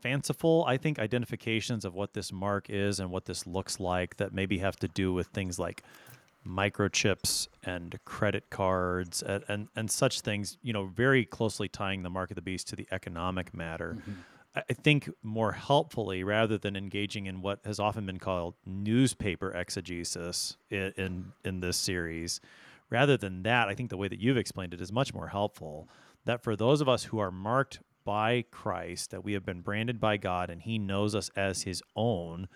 Speaker 1: fanciful, I think, identifications of what this mark is and what this looks like that maybe have to do with things like microchips and credit cards and, and, and such things, you know, very closely tying the mark of the beast to the economic matter. Mm-hmm. I think more helpfully, rather than engaging in what has often been called newspaper exegesis in, in, in this series, rather than that, I think the way that you've explained it is much more helpful. That for those of us who are marked by Christ, that we have been branded by God and He knows us as His own,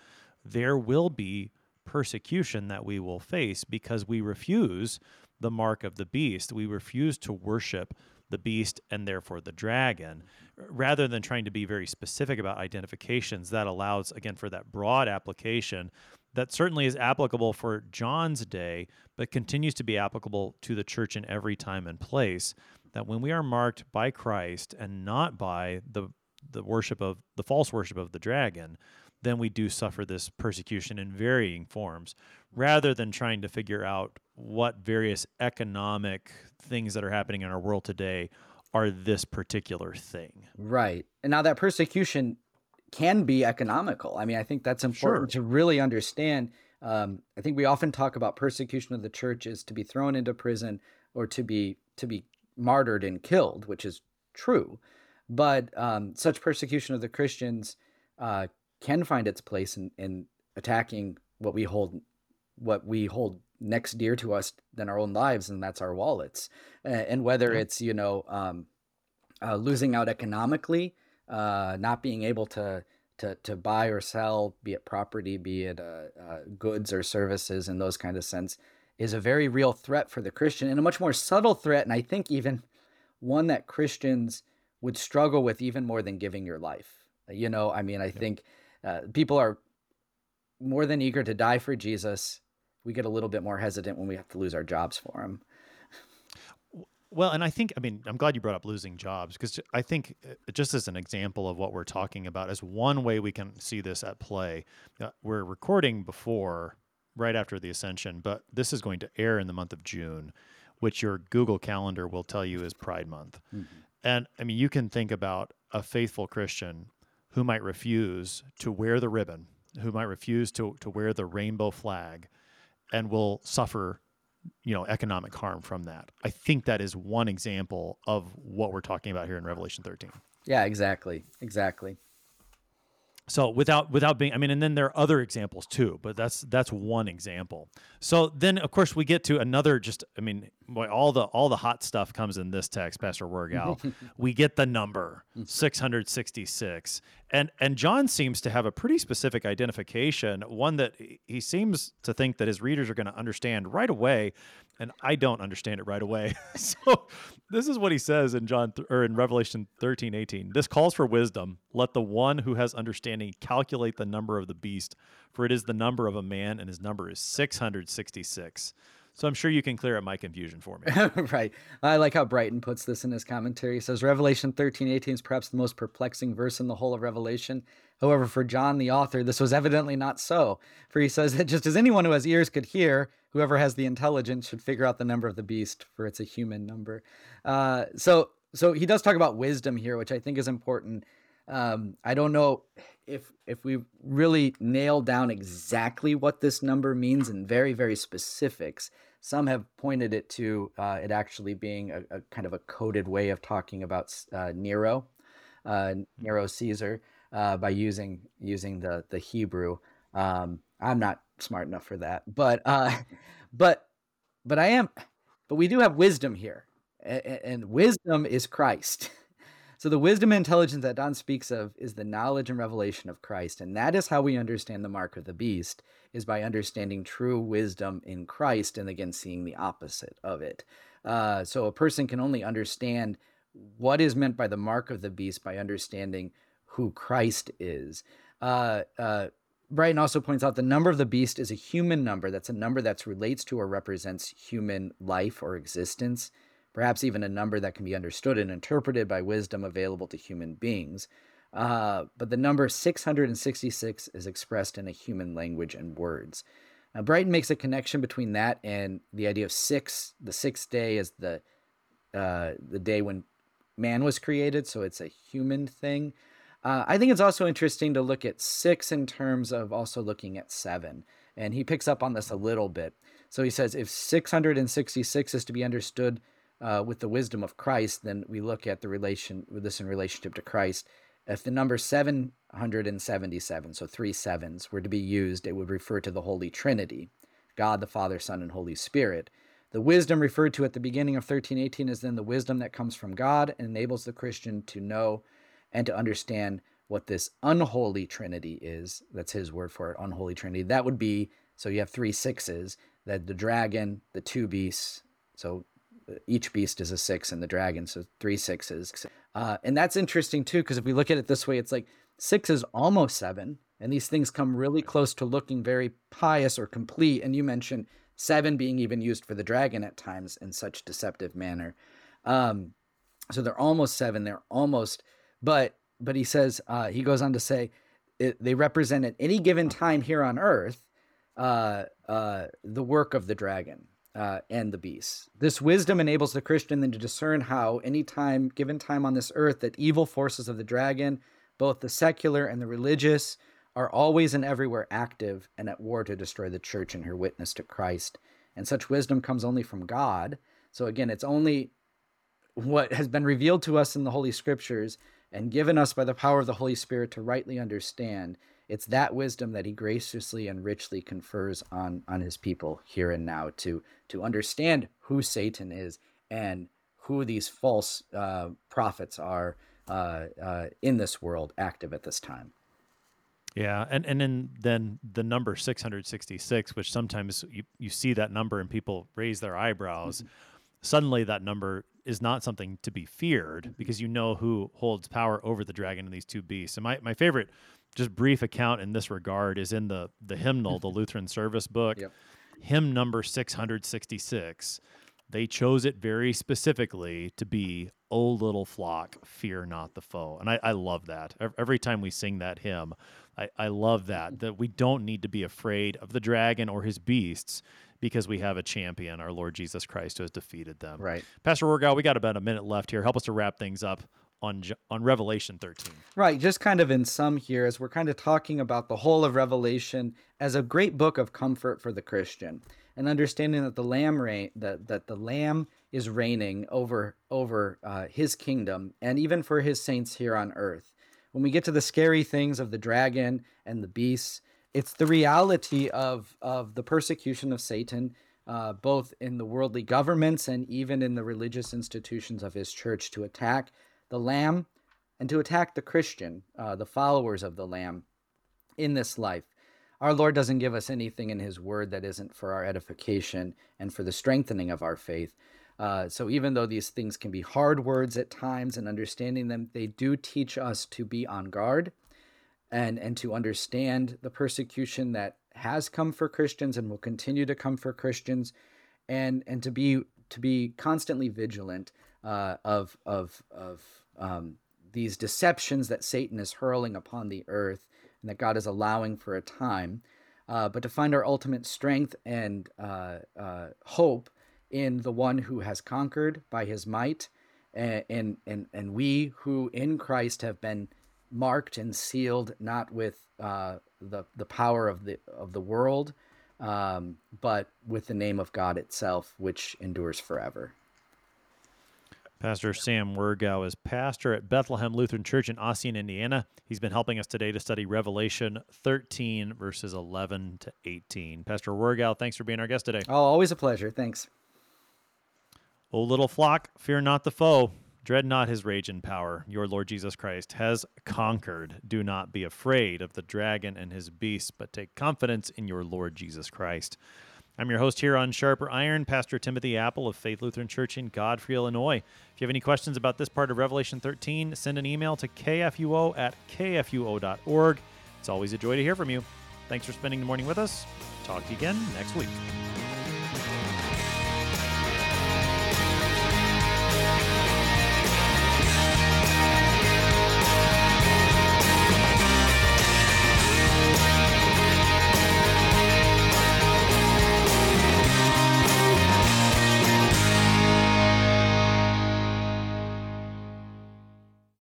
Speaker 1: there will be persecution that we will face because we refuse the mark of the beast. We refuse to worship the beast and therefore the dragon rather than trying to be very specific about identifications that allows again for that broad application that certainly is applicable for John's day, but continues to be applicable to the church in every time and place. That when we are marked by Christ and not by the the worship of the false worship of the dragon, then we do suffer this persecution in varying forms, rather than trying to figure out what various economic things that are happening in our world today are this particular thing.
Speaker 2: Right. And now that persecution can be economical. I mean, I think that's important sure. to really understand. Um, I think we often talk about persecution of the church is to be thrown into prison or to be to be martyred and killed, which is true. But um, such persecution of the Christians uh, can find its place in, in attacking what we hold what we hold next dear to us than our own lives, and that's our wallets. And whether it's you know um, uh, losing out economically uh, not being able to to to buy or sell, be it property, be it uh, uh, goods or services, in those kind of sense, is a very real threat for the Christian, and a much more subtle threat, and I think even one that Christians would struggle with even more than giving your life. You know, I mean, I yeah. think uh, people are more than eager to die for Jesus. We get a little bit more hesitant when we have to lose our jobs for them.
Speaker 1: Well, and I think, I mean, I'm glad you brought up losing jobs because I think, uh, just as an example of what we're talking about, as one way we can see this at play, uh, we're recording before, right after the ascension, but this is going to air in the month of June, which your Google Calendar will tell you is Pride Month. Mm-hmm. And I mean, you can think about a faithful Christian who might refuse to wear the ribbon, who might refuse to, to wear the rainbow flag, and will suffer you know economic harm from that. I think that is one example of what we're talking about here in revelation 13
Speaker 2: yeah exactly exactly
Speaker 1: so without without being i mean and then there are other examples too but that's that's one example so then of course we get to another just i mean boy, all the all the hot stuff comes in this text pastor Wirgau. we get the number 666 and and john seems to have a pretty specific identification one that he seems to think that his readers are going to understand right away and I don't understand it right away. so this is what he says in John th- or in Revelation 13, 18. This calls for wisdom. Let the one who has understanding calculate the number of the beast, for it is the number of a man, and his number is 666. So I'm sure you can clear up my confusion for me.
Speaker 2: right. I like how Brighton puts this in his commentary. He says Revelation 13, 18 is perhaps the most perplexing verse in the whole of Revelation. However, for John, the author, this was evidently not so. For he says that just as anyone who has ears could hear, whoever has the intelligence should figure out the number of the beast, for it's a human number. Uh, so, so he does talk about wisdom here, which I think is important. Um, I don't know if if we really nail down exactly what this number means in very very specifics. Some have pointed it to uh, it actually being a, a, kind of a coded way of talking about uh, Nero, uh, Nero Caesar uh, by using using the the Hebrew. Um, I'm not smart enough for that, but uh, but but I am. But we do have wisdom here, and, and wisdom is Christ. So the wisdom and intelligence that John speaks of is the knowledge and revelation of Christ, and that is how we understand the mark of the beast is by understanding true wisdom in Christ, and again seeing the opposite of it. Uh, so a person can only understand what is meant by the mark of the beast by understanding who Christ is. Uh, uh, Brighton also points out the number of the beast is a human number. That's a number that relates to or represents human life or existence perhaps even a number that can be understood and interpreted by wisdom available to human beings. Uh, but the number 666 is expressed in a human language and words. Now, Brighton makes a connection between that and the idea of six. The sixth day is the uh, the day when man was created, so it's a human thing. Uh, I think it's also interesting to look at six in terms of also looking at seven, and he picks up on this a little bit. So he says if 666 is to be understood uh, with the wisdom of Christ, then we look at the relation with this in relationship to Christ. If the number 777, so three sevens, were to be used, it would refer to the Holy Trinity God, the Father, Son, and Holy Spirit. The wisdom referred to at the beginning of 1318 is then the wisdom that comes from God and enables the Christian to know and to understand what this unholy Trinity is. That's his word for it, unholy Trinity. That would be so you have three sixes that the dragon, the two beasts, so each beast is a six and the dragon so three sixes uh, and that's interesting too because if we look at it this way it's like six is almost seven and these things come really close to looking very pious or complete and you mentioned seven being even used for the dragon at times in such deceptive manner um, so they're almost seven they're almost but but he says uh, he goes on to say it, they represent at any given time here on earth uh, uh, the work of the dragon uh, and the beasts. This wisdom enables the Christian then to discern how, any time, given time on this earth, that evil forces of the dragon, both the secular and the religious, are always and everywhere active and at war to destroy the church and her witness to Christ. And such wisdom comes only from God. So again, it's only what has been revealed to us in the Holy Scriptures and given us by the power of the Holy Spirit to rightly understand it's that wisdom that he graciously and richly confers on on his people here and now to to understand who Satan is and who these false uh, prophets are uh, uh, in this world active at this time.
Speaker 1: Yeah, and and then then the number 666, which sometimes you, you see that number and people raise their eyebrows. Mm-hmm. Suddenly, that number is not something to be feared mm-hmm. because you know who holds power over the dragon and these two beasts. And my, my favorite just brief account in this regard is in the the hymnal, the Lutheran service book, yep. hymn number 666. They chose it very specifically to be "O little flock, fear not the foe," and I, I love that. Every time we sing that hymn, I, I love that mm-hmm. that we don't need to be afraid of the dragon or his beasts because we have a champion, our Lord Jesus Christ, who has defeated them.
Speaker 2: Right,
Speaker 1: Pastor Wirgau, we got about a minute left here. Help us to wrap things up on on Revelation 13.
Speaker 2: Right, just kind of in sum here as we're kind of talking about the whole of Revelation as a great book of comfort for the Christian and understanding that the lamb reign that that the lamb is reigning over over uh, his kingdom and even for his saints here on earth. When we get to the scary things of the dragon and the beasts, it's the reality of of the persecution of Satan uh, both in the worldly governments and even in the religious institutions of his church to attack the Lamb and to attack the Christian, uh, the followers of the Lamb in this life. Our Lord doesn't give us anything in His Word that isn't for our edification and for the strengthening of our faith. Uh, so, even though these things can be hard words at times and understanding them, they do teach us to be on guard and, and to understand the persecution that has come for Christians and will continue to come for Christians, and, and to be to be constantly vigilant uh, of of of um, these deceptions that Satan is hurling upon the earth and that God is allowing for a time, uh, but to find our ultimate strength and uh, uh, hope in the one who has conquered by his might, and, and, and, and we who in Christ have been marked and sealed not with uh, the, the power of the, of the world, um, but with the name of God itself, which endures forever.
Speaker 1: Pastor Sam Wirgau is pastor at Bethlehem Lutheran Church in Ossian, Indiana. He's been helping us today to study Revelation 13, verses 11 to 18. Pastor Wirgau, thanks for being our guest today.
Speaker 2: Oh, always a pleasure. Thanks.
Speaker 1: O little flock, fear not the foe. Dread not his rage and power. Your Lord Jesus Christ has conquered. Do not be afraid of the dragon and his beasts, but take confidence in your Lord Jesus Christ. I'm your host here on Sharper Iron, Pastor Timothy Appel of Faith Lutheran Church in Godfrey, Illinois. If you have any questions about this part of Revelation 13, send an email to kfuo at kfuo.org. It's always a joy to hear from you. Thanks for spending the morning with us. Talk to you again next week.